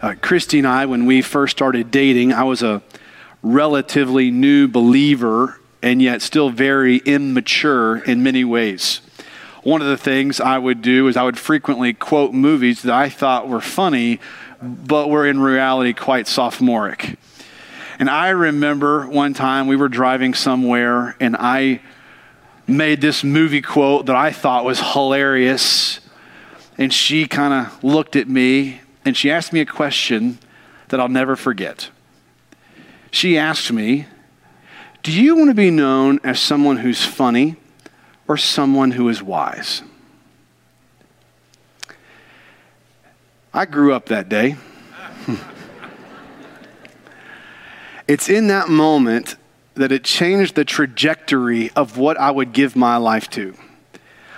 Uh, Christy and I, when we first started dating, I was a relatively new believer and yet still very immature in many ways. One of the things I would do is I would frequently quote movies that I thought were funny, but were in reality quite sophomoric. And I remember one time we were driving somewhere and I made this movie quote that I thought was hilarious. And she kind of looked at me and she asked me a question that I'll never forget. She asked me, Do you want to be known as someone who's funny or someone who is wise? I grew up that day. it's in that moment that it changed the trajectory of what I would give my life to.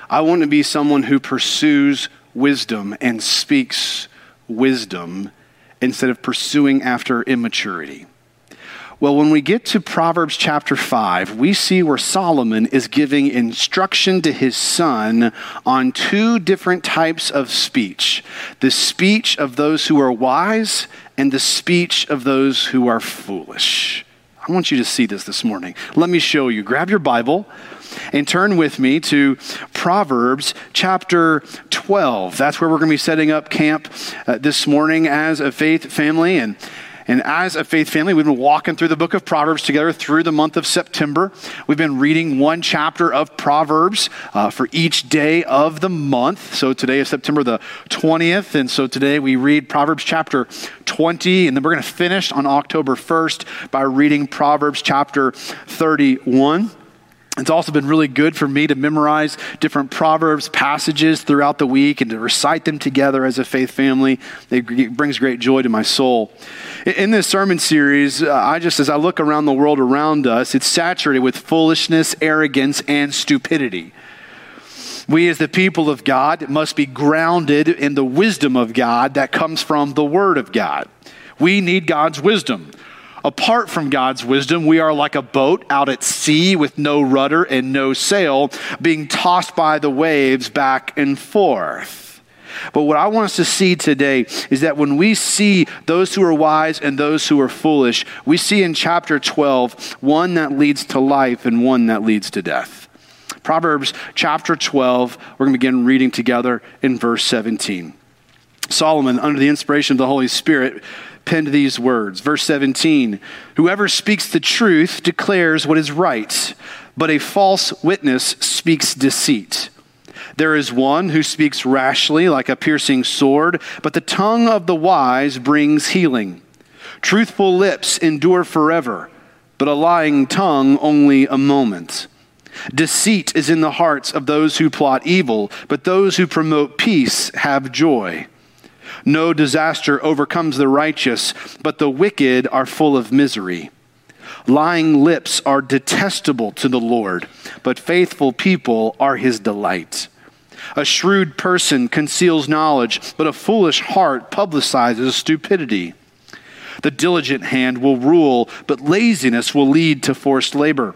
I want to be someone who pursues wisdom and speaks wisdom instead of pursuing after immaturity. Well, when we get to Proverbs chapter 5, we see where Solomon is giving instruction to his son on two different types of speech the speech of those who are wise and the speech of those who are foolish. I want you to see this this morning. Let me show you. Grab your Bible and turn with me to Proverbs chapter 12. That's where we're going to be setting up camp uh, this morning as a faith family. And and as a faith family, we've been walking through the book of Proverbs together through the month of September. We've been reading one chapter of Proverbs uh, for each day of the month. So today is September the 20th. And so today we read Proverbs chapter 20. And then we're going to finish on October 1st by reading Proverbs chapter 31. It's also been really good for me to memorize different Proverbs passages throughout the week and to recite them together as a faith family. It brings great joy to my soul. In this sermon series, uh, I just, as I look around the world around us, it's saturated with foolishness, arrogance, and stupidity. We, as the people of God, must be grounded in the wisdom of God that comes from the Word of God. We need God's wisdom. Apart from God's wisdom, we are like a boat out at sea with no rudder and no sail, being tossed by the waves back and forth. But what I want us to see today is that when we see those who are wise and those who are foolish, we see in chapter 12 one that leads to life and one that leads to death. Proverbs chapter 12, we're going to begin reading together in verse 17. Solomon, under the inspiration of the Holy Spirit, penned these words. Verse 17 Whoever speaks the truth declares what is right, but a false witness speaks deceit. There is one who speaks rashly like a piercing sword, but the tongue of the wise brings healing. Truthful lips endure forever, but a lying tongue only a moment. Deceit is in the hearts of those who plot evil, but those who promote peace have joy. No disaster overcomes the righteous, but the wicked are full of misery. Lying lips are detestable to the Lord, but faithful people are his delight. A shrewd person conceals knowledge, but a foolish heart publicizes stupidity. The diligent hand will rule, but laziness will lead to forced labor.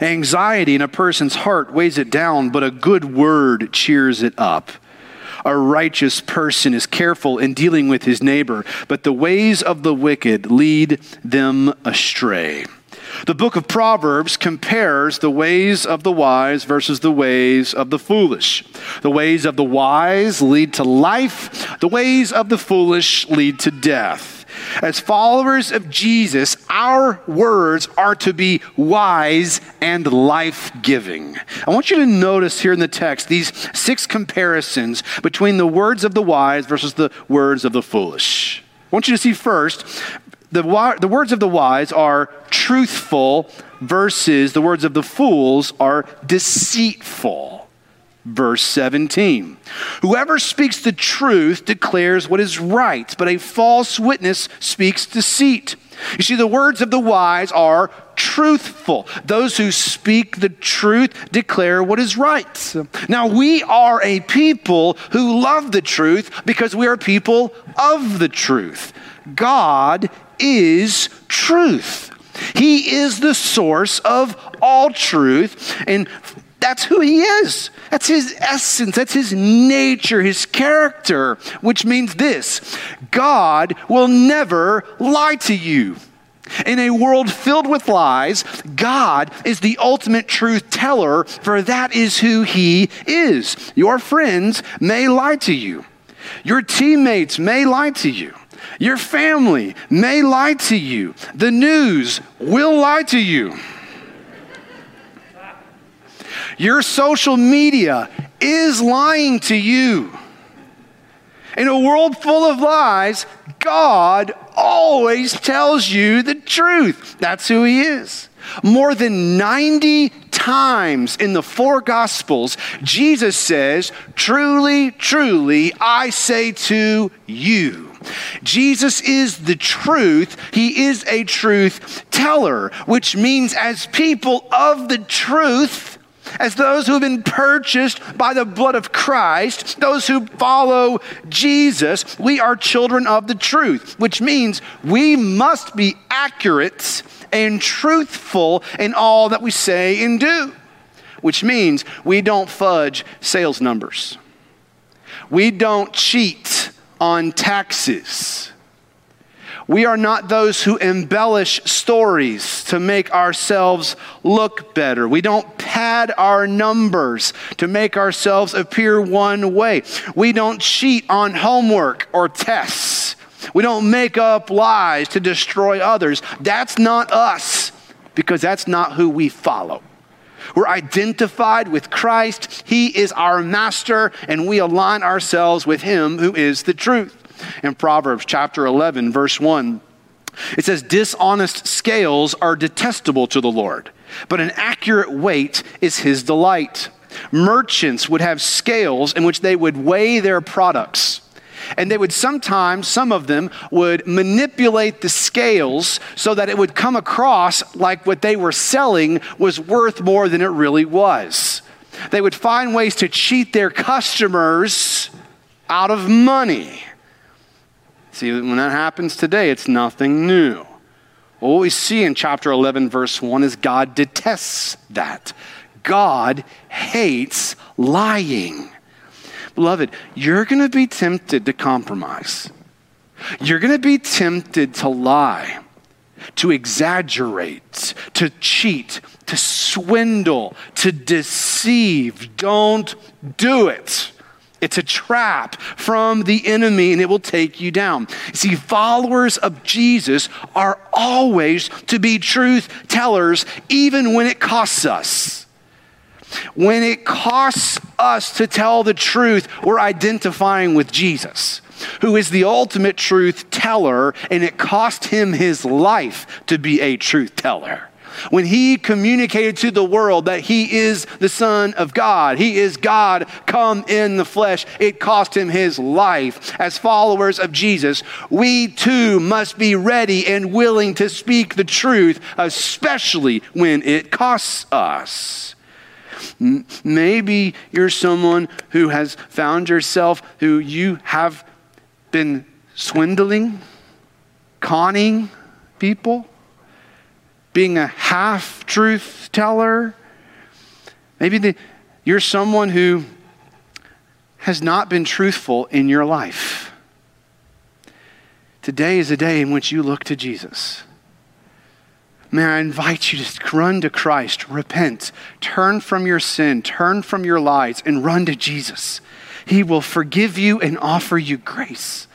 Anxiety in a person's heart weighs it down, but a good word cheers it up. A righteous person is careful in dealing with his neighbor, but the ways of the wicked lead them astray. The book of Proverbs compares the ways of the wise versus the ways of the foolish. The ways of the wise lead to life, the ways of the foolish lead to death. As followers of Jesus, our words are to be wise and life giving. I want you to notice here in the text these six comparisons between the words of the wise versus the words of the foolish. I want you to see first the, the words of the wise are truthful versus the words of the fools are deceitful. Verse 17 Whoever speaks the truth declares what is right, but a false witness speaks deceit. You see, the words of the wise are truthful. Those who speak the truth declare what is right. Now, we are a people who love the truth because we are people of the truth. God is truth. He is the source of all truth. And That's who he is. That's his essence. That's his nature, his character, which means this God will never lie to you. In a world filled with lies, God is the ultimate truth teller, for that is who He is. Your friends may lie to you, your teammates may lie to you. Your family may lie to you. The news will lie to you. Your social media is lying to you. In a world full of lies, God always tells you the truth. That's who He is. More than 90 times in the four Gospels, Jesus says, Truly, truly, I say to you. Jesus is the truth. He is a truth teller, which means, as people of the truth, as those who have been purchased by the blood of Christ, those who follow Jesus, we are children of the truth, which means we must be accurate and truthful in all that we say and do, which means we don't fudge sales numbers. We don't cheat on taxes. We are not those who embellish stories to make ourselves look better. We don't pad our numbers to make ourselves appear one way. We don't cheat on homework or tests. We don't make up lies to destroy others. That's not us because that's not who we follow. We're identified with Christ. He is our master, and we align ourselves with Him who is the truth in Proverbs chapter 11, verse 1. It says, Dishonest scales are detestable to the Lord, but an accurate weight is his delight. Merchants would have scales in which they would weigh their products. And they would sometimes, some of them, would manipulate the scales so that it would come across like what they were selling was worth more than it really was. They would find ways to cheat their customers out of money. See, when that happens today, it's nothing new. What we see in chapter 11, verse 1 is God detests that. God hates lying. Beloved, you're going to be tempted to compromise. You're going to be tempted to lie, to exaggerate, to cheat, to swindle, to deceive. Don't do it. It's a trap from the enemy and it will take you down. See, followers of Jesus are always to be truth tellers, even when it costs us. When it costs us to tell the truth, we're identifying with Jesus, who is the ultimate truth teller, and it cost him his life to be a truth teller when he communicated to the world that he is the Son of God, he is God come in the flesh, it cost him his life. As followers of Jesus, we too must be ready and willing to speak the truth, especially when it costs us. Maybe you're someone who has found yourself who you have been swindling, conning people being a half truth teller. Maybe the, you're someone who has not been truthful in your life. Today is a day in which you look to Jesus. May I invite you to run to Christ, repent, turn from your sin, turn from your lies, and run to Jesus. He will forgive you and offer you grace.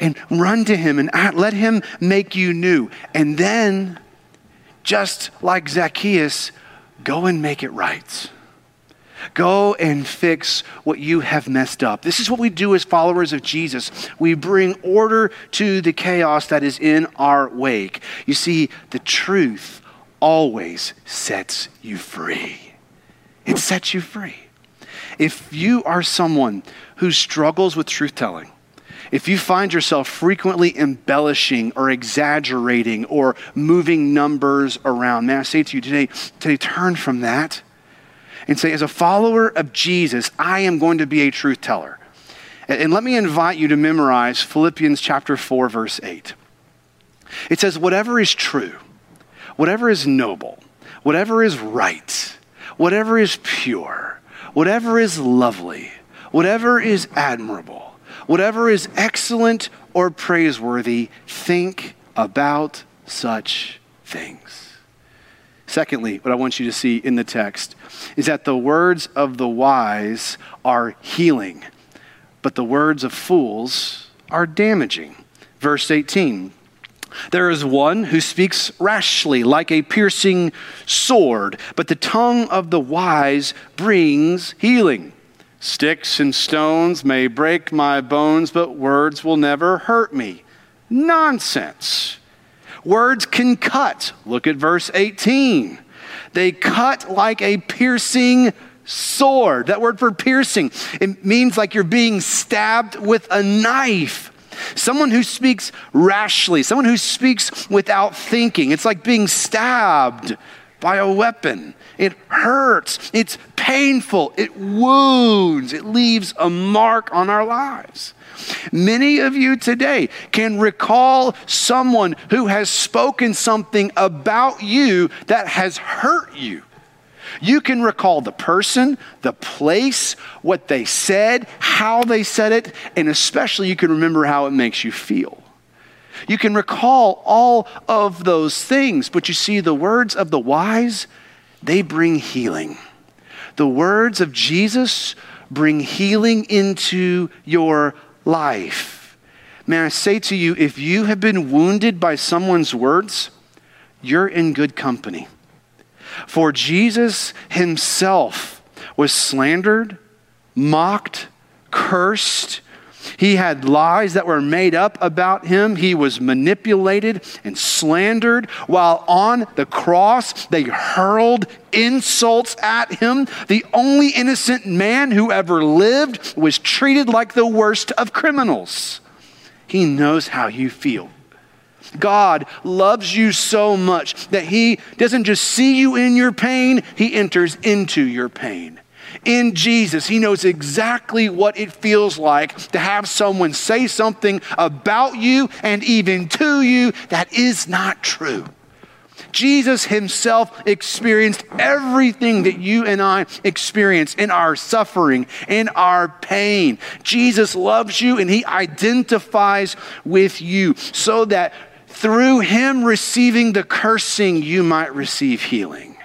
And run to Him and let Him make you new. And then just like Zacchaeus, go and make it right. Go and fix what you have messed up. This is what we do as followers of Jesus. We bring order to the chaos that is in our wake. You see, the truth always sets you free. It sets you free. If you are someone who struggles with truth telling, if you find yourself frequently embellishing or exaggerating or moving numbers around, may I say to you today, today turn from that and say, as a follower of Jesus, I am going to be a truth teller. And let me invite you to memorize Philippians chapter 4, verse 8. It says, whatever is true, whatever is noble, whatever is right, whatever is pure, whatever is lovely, whatever is admirable, whatever is excellent or praiseworthy, think about such things. Secondly, what I want you to see in the text is that the words of the wise are healing, but the words of fools are damaging. Verse 18 There is one who speaks rashly like a piercing sword, but the tongue of the wise brings healing. Sticks and stones may break my bones, but words will never hurt me. Nonsense. Words can cut. Look at verse 18. They cut like a piercing sword. That word for piercing, it means like you're being stabbed with a knife. Someone who speaks rashly, someone who speaks without thinking. It's like being stabbed by a weapon. It hurts, it's painful, it wounds, it leaves a mark on our lives. Many of you today can recall someone who has spoken something about you that has hurt you. You can recall the person, the place, what they said, how they said it, and especially you can remember how it makes you feel. You can recall all of those things, but you see, the words of the wise, they bring healing. The words of Jesus bring healing into your life. May I say to you, if you have been wounded by someone's words, you're in good company. For Jesus himself was slandered, mocked, cursed, he had lies that were made up about him. He was manipulated and slandered. While on the cross, they hurled insults at him. The only innocent man who ever lived was treated like the worst of criminals. He knows how you feel. God loves you so much that He doesn't just see you in your pain, He enters into your pain in Jesus, he knows exactly what it feels like to have someone say something about you and even to you that is not true. Jesus himself experienced everything that you and I experience in our suffering, in our pain. Jesus loves you and he identifies with you so that through him receiving the cursing, you might receive healing.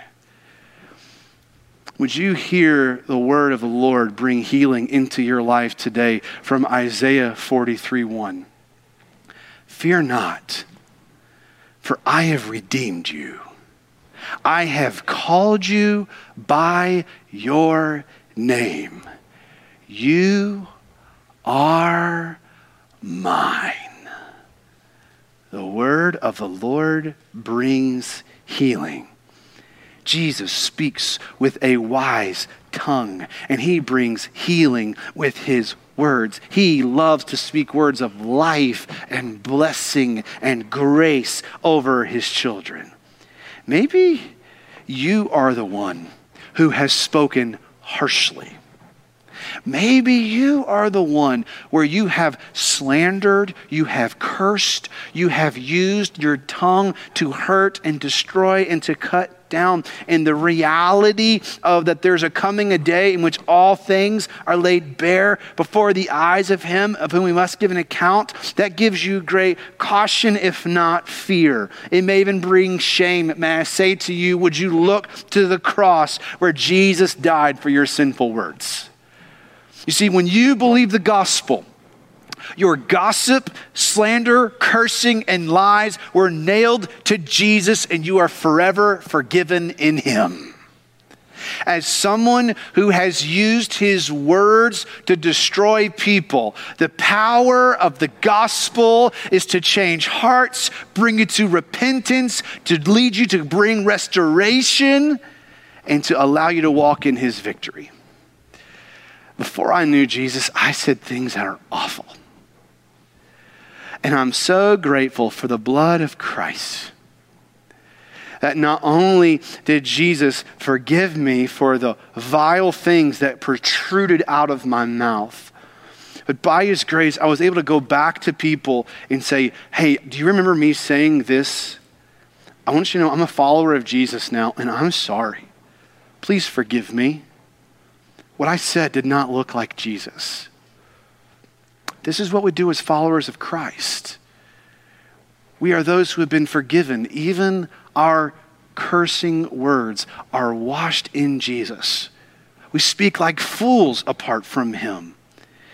Would you hear the word of the Lord bring healing into your life today from Isaiah 43 1? Fear not, for I have redeemed you. I have called you by your name. You are mine. The word of the Lord brings healing. Jesus speaks with a wise tongue, and he brings healing with his words. He loves to speak words of life and blessing and grace over his children. Maybe you are the one who has spoken harshly. Maybe you are the one where you have slandered, you have cursed, you have used your tongue to hurt and destroy and to cut down in the reality of that there's a coming a day in which all things are laid bare before the eyes of him of whom we must give an account, that gives you great caution, if not fear. It may even bring shame. May I say to you, would you look to the cross where Jesus died for your sinful words? You see, when you believe the gospel, your gossip, slander, cursing, and lies were nailed to Jesus, and you are forever forgiven in Him. As someone who has used his words to destroy people, the power of the gospel is to change hearts, bring you to repentance, to lead you to bring restoration, and to allow you to walk in his victory. Before I knew Jesus, I said things that are awful. And I'm so grateful for the blood of Christ. That not only did Jesus forgive me for the vile things that protruded out of my mouth, but by his grace, I was able to go back to people and say, Hey, do you remember me saying this? I want you to know I'm a follower of Jesus now, and I'm sorry. Please forgive me. What I said did not look like Jesus. This is what we do as followers of Christ. We are those who have been forgiven. Even our cursing words are washed in Jesus. We speak like fools apart from him.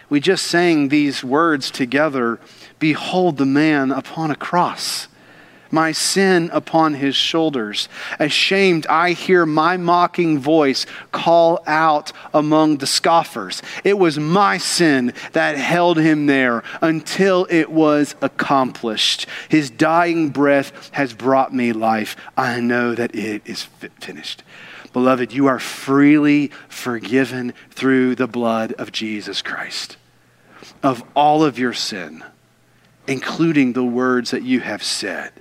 We just sang these words together Behold the man upon a cross my sin upon his shoulders. Ashamed, I hear my mocking voice call out among the scoffers. It was my sin that held him there until it was accomplished. His dying breath has brought me life. I know that it is finished. Beloved, you are freely forgiven through the blood of Jesus Christ of all of your sin, including the words that you have said.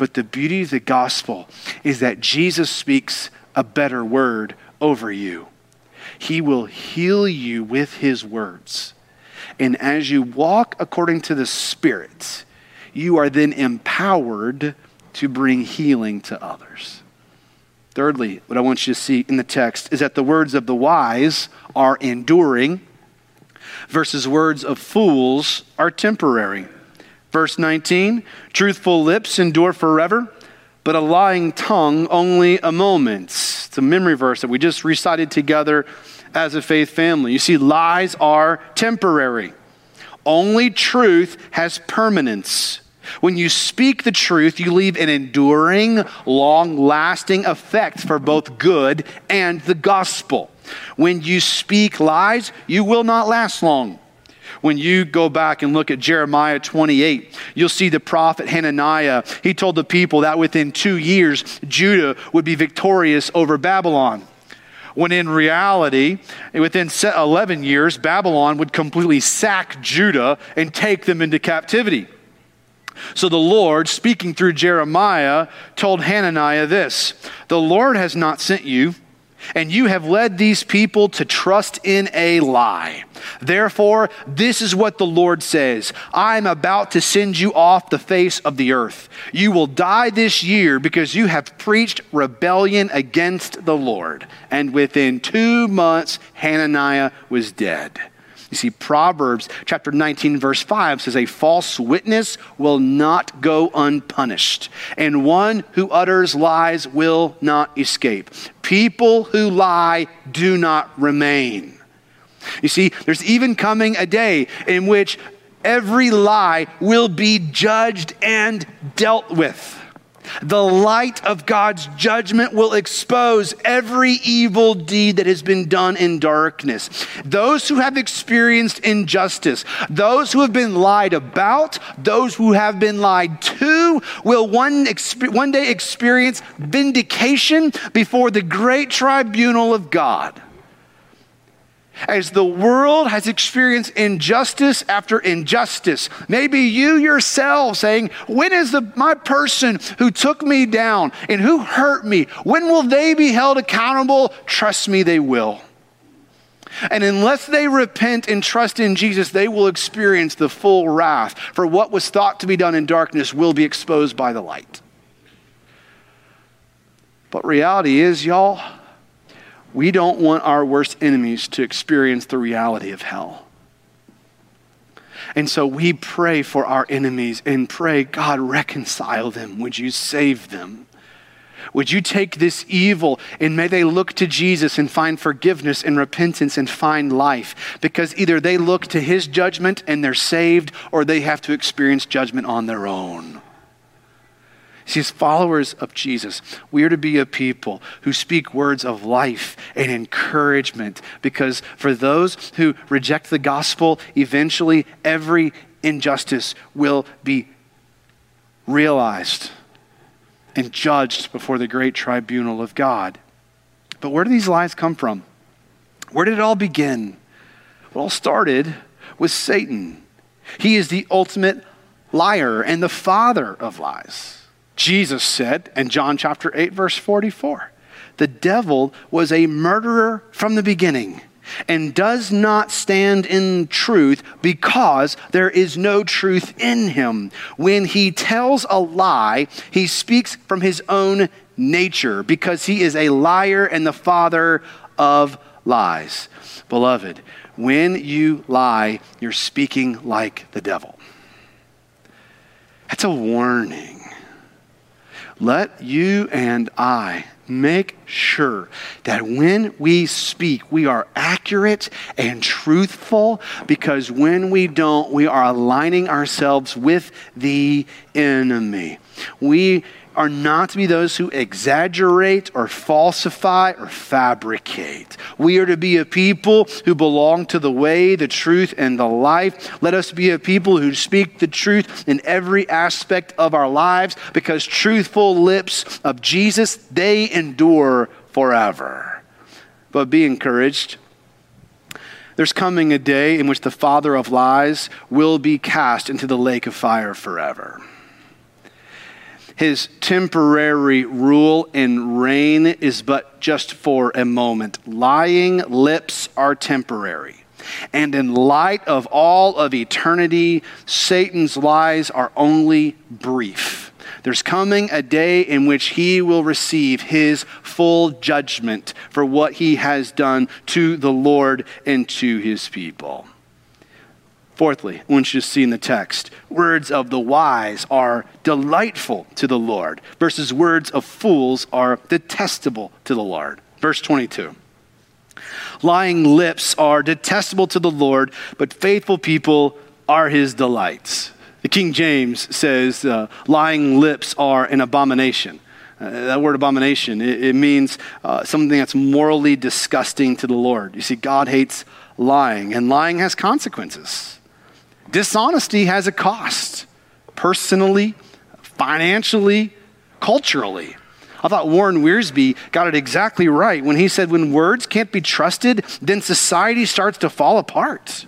But the beauty of the gospel is that Jesus speaks a better word over you. He will heal you with his words. And as you walk according to the Spirit, you are then empowered to bring healing to others. Thirdly, what I want you to see in the text is that the words of the wise are enduring, versus words of fools are temporary. Verse 19 Truthful lips endure forever, but a lying tongue only a moment. It's a memory verse that we just recited together as a faith family. You see, lies are temporary, only truth has permanence. When you speak the truth, you leave an enduring, long lasting effect for both good and the gospel. When you speak lies, you will not last long. When you go back and look at Jeremiah 28, you'll see the prophet Hananiah. He told the people that within two years, Judah would be victorious over Babylon. When in reality, within 11 years, Babylon would completely sack Judah and take them into captivity. So the Lord, speaking through Jeremiah, told Hananiah this The Lord has not sent you and you have led these people to trust in a lie. Therefore, this is what the Lord says I am about to send you off the face of the earth. You will die this year because you have preached rebellion against the Lord. And within two months, Hananiah was dead. You see, Proverbs chapter 19, verse 5 says, A false witness will not go unpunished, and one who utters lies will not escape. People who lie do not remain. You see, there's even coming a day in which every lie will be judged and dealt with. The light of God's judgment will expose every evil deed that has been done in darkness. Those who have experienced injustice, those who have been lied about, those who have been lied to, will one, one day experience vindication before the great tribunal of God as the world has experienced injustice after injustice. Maybe you yourself saying, When is the, my person who took me down and who hurt me? When will they be held accountable? Trust me, they will. And unless they repent and trust in Jesus, they will experience the full wrath. For what was thought to be done in darkness will be exposed by the light. But reality is, y'all, we don't want our worst enemies to experience the reality of hell. And so we pray for our enemies and pray, God, reconcile them. Would you save them? Would you take this evil and may they look to Jesus and find forgiveness and repentance and find life? Because either they look to his judgment and they're saved, or they have to experience judgment on their own. See, as followers of Jesus, we are to be a people who speak words of life and encouragement because for those who reject the gospel, eventually every injustice will be realized and judged before the great tribunal of God. But where do these lies come from? Where did it all begin? It all started with Satan. He is the ultimate liar and the father of lies. Jesus said in John chapter 8, verse 44, the devil was a murderer from the beginning and does not stand in truth because there is no truth in him. When he tells a lie, he speaks from his own nature because he is a liar and the father of lies. Beloved, when you lie, you're speaking like the devil. That's a warning. Let you and I make sure that when we speak, we are accurate and truthful because when we don't, we are aligning ourselves with the enemy. We are not to be those who exaggerate or falsify or fabricate. We are to be a people who belong to the way, the truth, and the life. Let us be a people who speak the truth in every aspect of our lives because truthful lips of Jesus, they endure forever. But be encouraged. There's coming a day in which the father of lies will be cast into the lake of fire forever. His temporary rule and reign is but just for a moment. Lying lips are temporary. And in light of all of eternity, Satan's lies are only brief. There's coming a day in which he will receive his full judgment for what he has done to the Lord and to his people. Fourthly, want you see in the text, words of the wise are delightful to the Lord, versus words of fools are detestable to the Lord. Verse 22. Lying lips are detestable to the Lord, but faithful people are his delights. The King James says, uh, lying lips are an abomination. Uh, that word abomination, it, it means uh, something that's morally disgusting to the Lord. You see, God hates lying, and lying has consequences. Dishonesty has a cost, personally, financially, culturally. I thought Warren Wiersbe got it exactly right when he said, when words can't be trusted, then society starts to fall apart.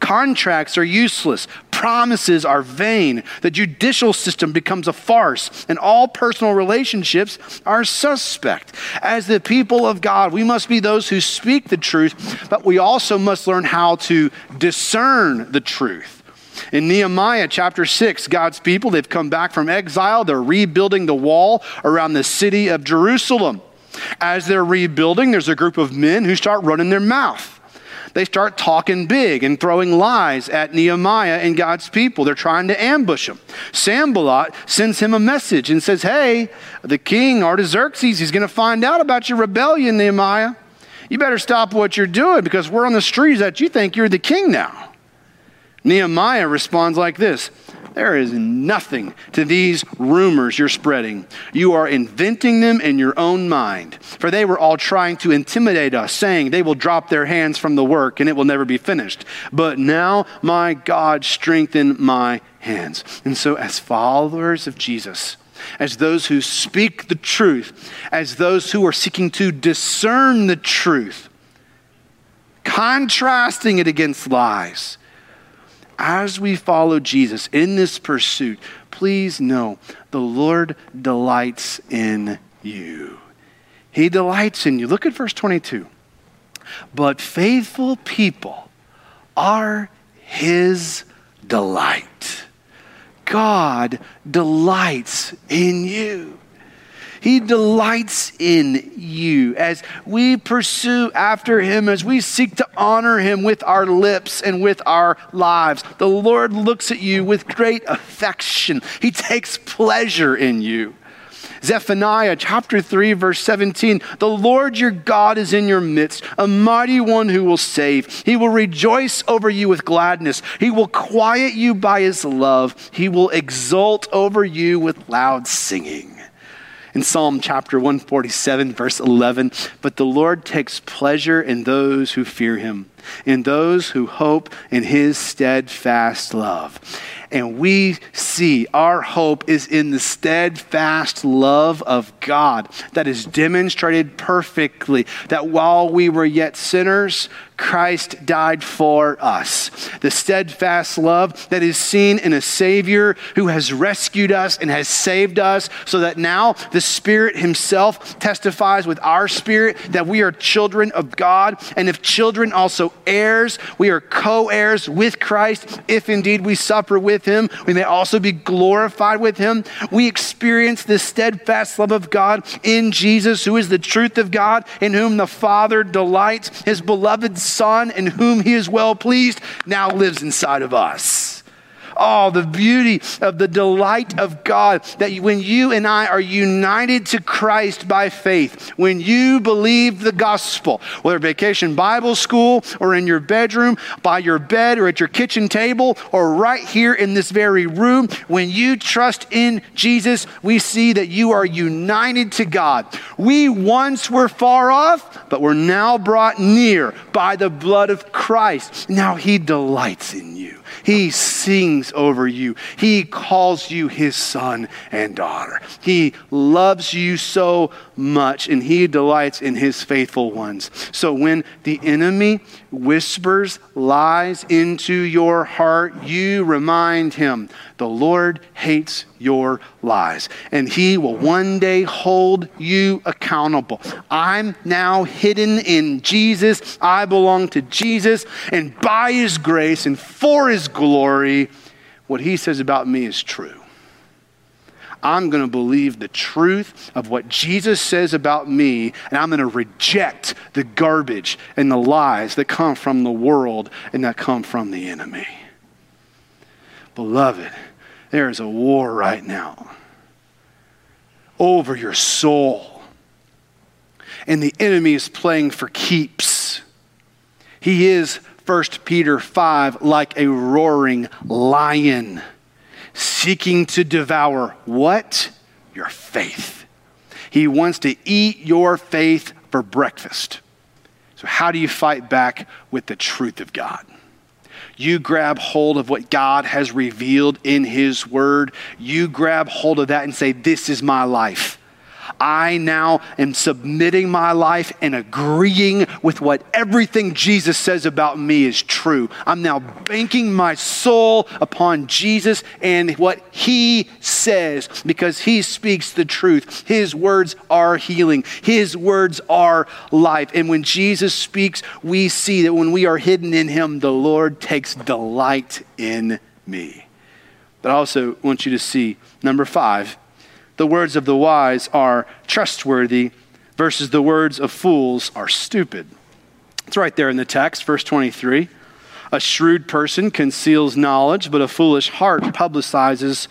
Contracts are useless. Promises are vain. The judicial system becomes a farce, and all personal relationships are suspect. As the people of God, we must be those who speak the truth, but we also must learn how to discern the truth. In Nehemiah chapter 6, God's people, they've come back from exile. They're rebuilding the wall around the city of Jerusalem. As they're rebuilding, there's a group of men who start running their mouth they start talking big and throwing lies at Nehemiah and God's people. They're trying to ambush him. Sanballat sends him a message and says, Hey, the king Artaxerxes, he's going to find out about your rebellion, Nehemiah. You better stop what you're doing because we're on the streets that you think you're the king now. Nehemiah responds like this there is nothing to these rumors you're spreading. You are inventing them in your own mind. For they were all trying to intimidate us, saying they will drop their hands from the work and it will never be finished. But now, my God, strengthen my hands. And so, as followers of Jesus, as those who speak the truth, as those who are seeking to discern the truth, contrasting it against lies as we follow Jesus in this pursuit, please know the Lord delights in you. He delights in you. Look at verse 22. But faithful people are his delight. God delights in you. He delights in you as we pursue after Him, as we seek to honor Him with our lips and with our lives. The Lord looks at you with great affection, He takes pleasure in you. Zephaniah chapter 3, verse 17 The Lord your God is in your midst, a mighty one who will save. He will rejoice over you with gladness. He will quiet you by his love. He will exult over you with loud singing in Psalm chapter 147, verse 11. But the Lord takes pleasure in those who fear him, in those who hope in his steadfast love. And we see our hope is in the steadfast love of God that is demonstrated perfectly. That while we were yet sinners, Christ died for us. The steadfast love that is seen in a Savior who has rescued us and has saved us, so that now the Spirit Himself testifies with our spirit that we are children of God. And if children, also heirs. We are co heirs with Christ. If indeed we suffer with him, we may also be glorified with him. We experience the steadfast love of God in Jesus, who is the truth of God, in whom the Father delights. His beloved Son, in whom he is well pleased, now lives inside of us. Oh, the beauty of the delight of God that when you and I are united to Christ by faith, when you believe the gospel, whether vacation Bible school or in your bedroom, by your bed or at your kitchen table or right here in this very room, when you trust in Jesus, we see that you are united to God. We once were far off, but we're now brought near by the blood of Christ. Now he delights in you. He sings over you. He calls you his son and daughter. He loves you so much and he delights in his faithful ones. So when the enemy whispers lies into your heart, you remind him the Lord hates your lies and he will one day hold you accountable. I'm now hidden in Jesus. I belong to Jesus and by his grace and for his glory, what he says about me is true. I'm going to believe the truth of what Jesus says about me, and I'm going to reject the garbage and the lies that come from the world and that come from the enemy. Beloved, there is a war right now over your soul. And the enemy is playing for keeps. He is, 1 Peter 5, like a roaring lion seeking to devour what? Your faith. He wants to eat your faith for breakfast. So, how do you fight back with the truth of God? You grab hold of what God has revealed in His Word. You grab hold of that and say, This is my life. I now am submitting my life and agreeing with what everything Jesus says about me is true. I'm now banking my soul upon Jesus and what he says because he speaks the truth. His words are healing, his words are life. And when Jesus speaks, we see that when we are hidden in him, the Lord takes delight in me. But I also want you to see number five the words of the wise are trustworthy versus the words of fools are stupid. It's right there in the text, verse 23. A shrewd person conceals knowledge, but a foolish heart publicizes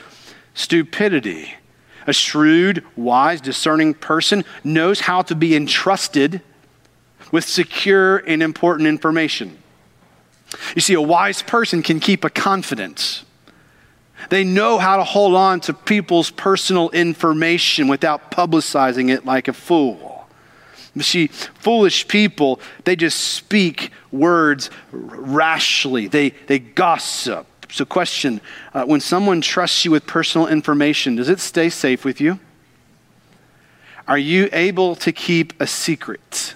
stupidity. A shrewd, wise, discerning person knows how to be entrusted with secure and important information. You see, a wise person can keep a confidence they know how to hold on to people's personal information without publicizing it like a fool. You see, foolish people, they just speak words rashly, they, they gossip. So, question uh, when someone trusts you with personal information, does it stay safe with you? Are you able to keep a secret?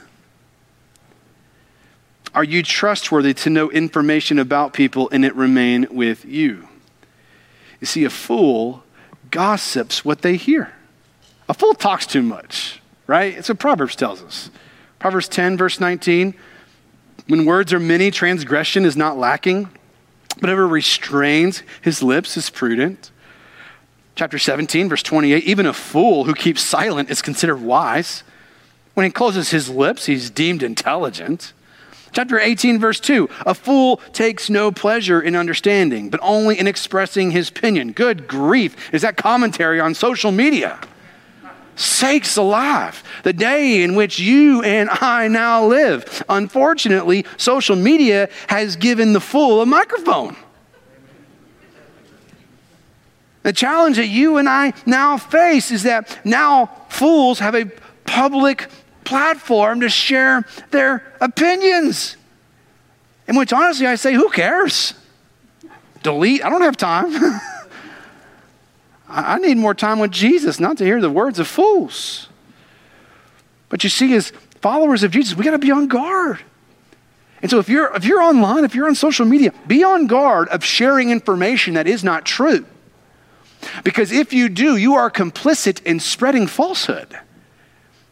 Are you trustworthy to know information about people and it remain with you? You see, a fool gossips what they hear. A fool talks too much, right? It's what Proverbs tells us. Proverbs 10, verse 19 when words are many, transgression is not lacking. Whatever restrains his lips is prudent. Chapter 17, verse 28 even a fool who keeps silent is considered wise. When he closes his lips, he's deemed intelligent. Chapter 18, verse 2 A fool takes no pleasure in understanding, but only in expressing his opinion. Good grief. Is that commentary on social media? Sakes alive. The day in which you and I now live. Unfortunately, social media has given the fool a microphone. The challenge that you and I now face is that now fools have a public platform to share their opinions. In which, honestly, I say, who cares? Delete, I don't have time. I need more time with Jesus, not to hear the words of fools. But you see, as followers of Jesus, we got to be on guard. And so if you're if you're online, if you're on social media, be on guard of sharing information that is not true. Because if you do, you are complicit in spreading falsehood.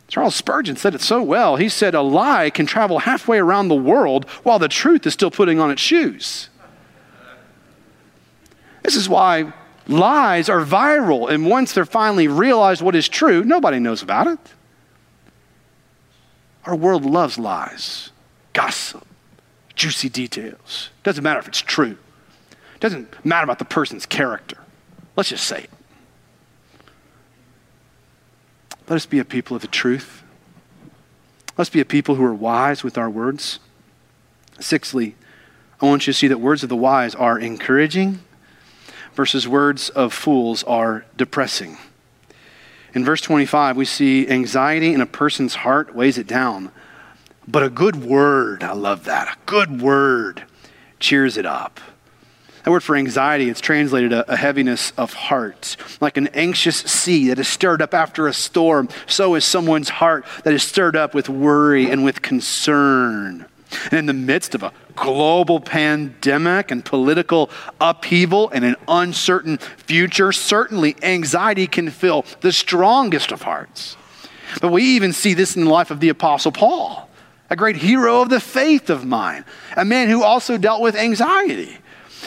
Charles Spurgeon said it so well. He said, A lie can travel halfway around the world while the truth is still putting on its shoes. This is why lies are viral, and once they're finally realized what is true, nobody knows about it. Our world loves lies, gossip, juicy details. Doesn't matter if it's true. Doesn't matter about the person's character. Let's just say it. Let us be a people of the truth. Let's be a people who are wise with our words. Sixthly, I want you to see that words of the wise are encouraging versus words of fools are depressing. In verse 25, we see anxiety in a person's heart weighs it down. But a good word, I love that, a good word cheers it up. That word for anxiety, it's translated a, a, heaviness of heart. Like an anxious sea that is stirred up after a storm, so is someone's heart that is stirred up with worry and with concern. And in the midst of a global pandemic and political upheaval and an uncertain future, certainly anxiety can fill the strongest of hearts. But we even see this in the life of the Apostle Paul, a great hero of the faith of mine, a man who also dealt with anxiety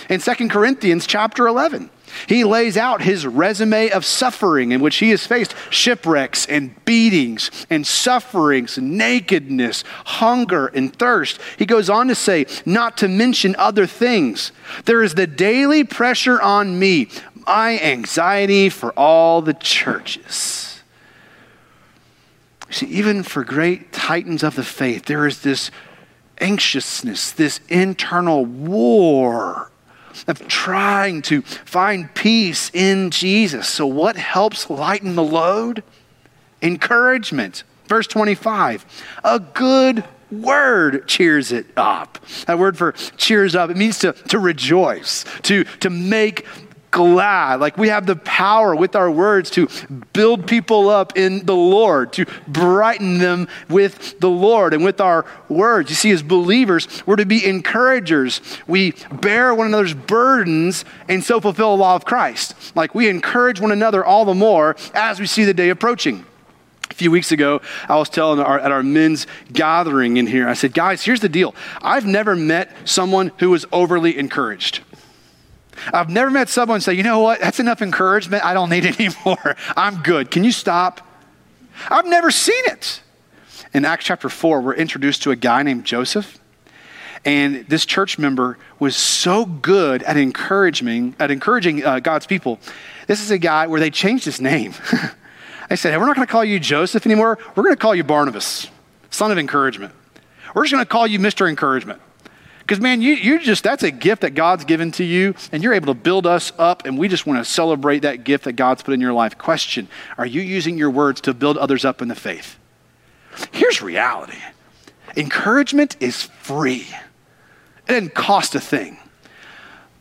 in 2 Corinthians chapter 11. He lays out his resume of suffering in which he has faced shipwrecks and beatings and sufferings, nakedness, hunger, and thirst. He goes on to say, not to mention other things. There is the daily pressure on me, my anxiety for all the churches. See, even for great titans of the faith, there is this anxiousness, this internal war of trying to find peace in Jesus. So, what helps lighten the load? Encouragement. Verse 25 a good word cheers it up. That word for cheers up, it means to, to rejoice, to, to make glad. Like we have the power with our words to build people up in the Lord, to brighten them with the Lord and with our words. You see, as believers, we're to be encouragers. We bear one another's burdens and so fulfill the law of Christ. Like we encourage one another all the more as we see the day approaching. A few weeks ago, I was telling our, at our men's gathering in here, I said, guys, here's the deal. I've never met someone who was overly encouraged. I've never met someone say, you know what, that's enough encouragement. I don't need any more. I'm good. Can you stop? I've never seen it. In Acts chapter 4, we're introduced to a guy named Joseph. And this church member was so good at encouraging, at encouraging uh, God's people. This is a guy where they changed his name. they said, hey, we're not going to call you Joseph anymore. We're going to call you Barnabas, son of encouragement. We're just going to call you Mr. Encouragement. Because, man, you, you just, that's a gift that God's given to you, and you're able to build us up, and we just want to celebrate that gift that God's put in your life. Question Are you using your words to build others up in the faith? Here's reality encouragement is free, it doesn't cost a thing,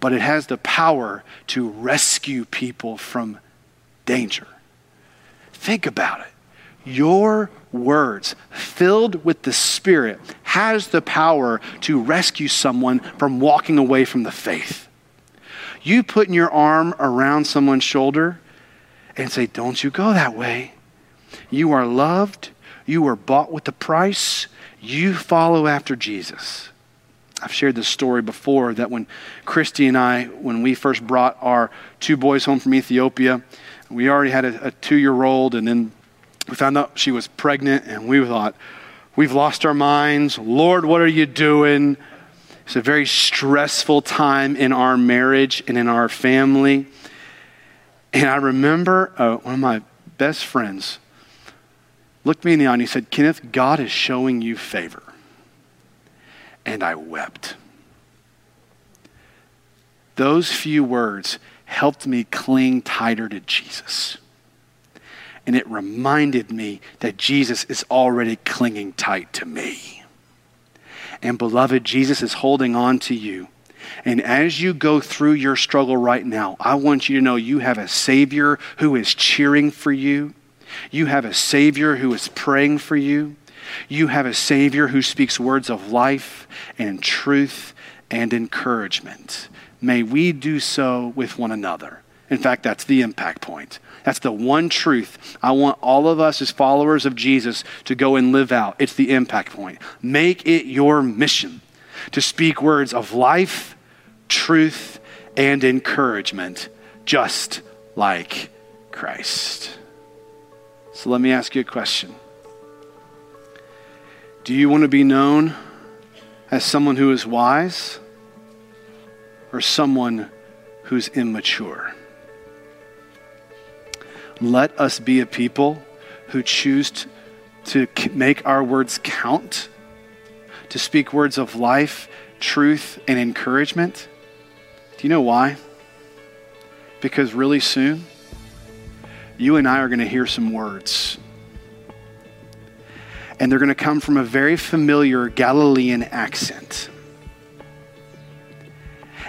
but it has the power to rescue people from danger. Think about it. Your words, filled with the Spirit, has the power to rescue someone from walking away from the faith. You putting your arm around someone's shoulder and say, Don't you go that way. You are loved. You were bought with a price. You follow after Jesus. I've shared this story before that when Christy and I, when we first brought our two boys home from Ethiopia, we already had a, a two year old, and then we found out she was pregnant, and we thought, we've lost our minds. Lord, what are you doing? It's a very stressful time in our marriage and in our family. And I remember uh, one of my best friends looked me in the eye and he said, Kenneth, God is showing you favor. And I wept. Those few words helped me cling tighter to Jesus and it reminded me that Jesus is already clinging tight to me. And beloved, Jesus is holding on to you. And as you go through your struggle right now, I want you to know you have a Savior who is cheering for you. You have a Savior who is praying for you. You have a Savior who speaks words of life and truth and encouragement. May we do so with one another. In fact, that's the impact point. That's the one truth I want all of us as followers of Jesus to go and live out. It's the impact point. Make it your mission to speak words of life, truth, and encouragement, just like Christ. So let me ask you a question Do you want to be known as someone who is wise or someone who's immature? Let us be a people who choose to make our words count, to speak words of life, truth, and encouragement. Do you know why? Because really soon, you and I are going to hear some words. And they're going to come from a very familiar Galilean accent.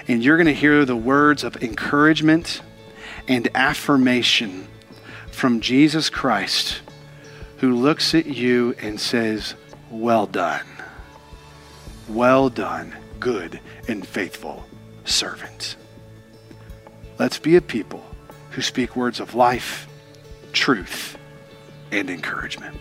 And you're going to hear the words of encouragement and affirmation from Jesus Christ, who looks at you and says, Well done. Well done, good and faithful servant. Let's be a people who speak words of life, truth, and encouragement.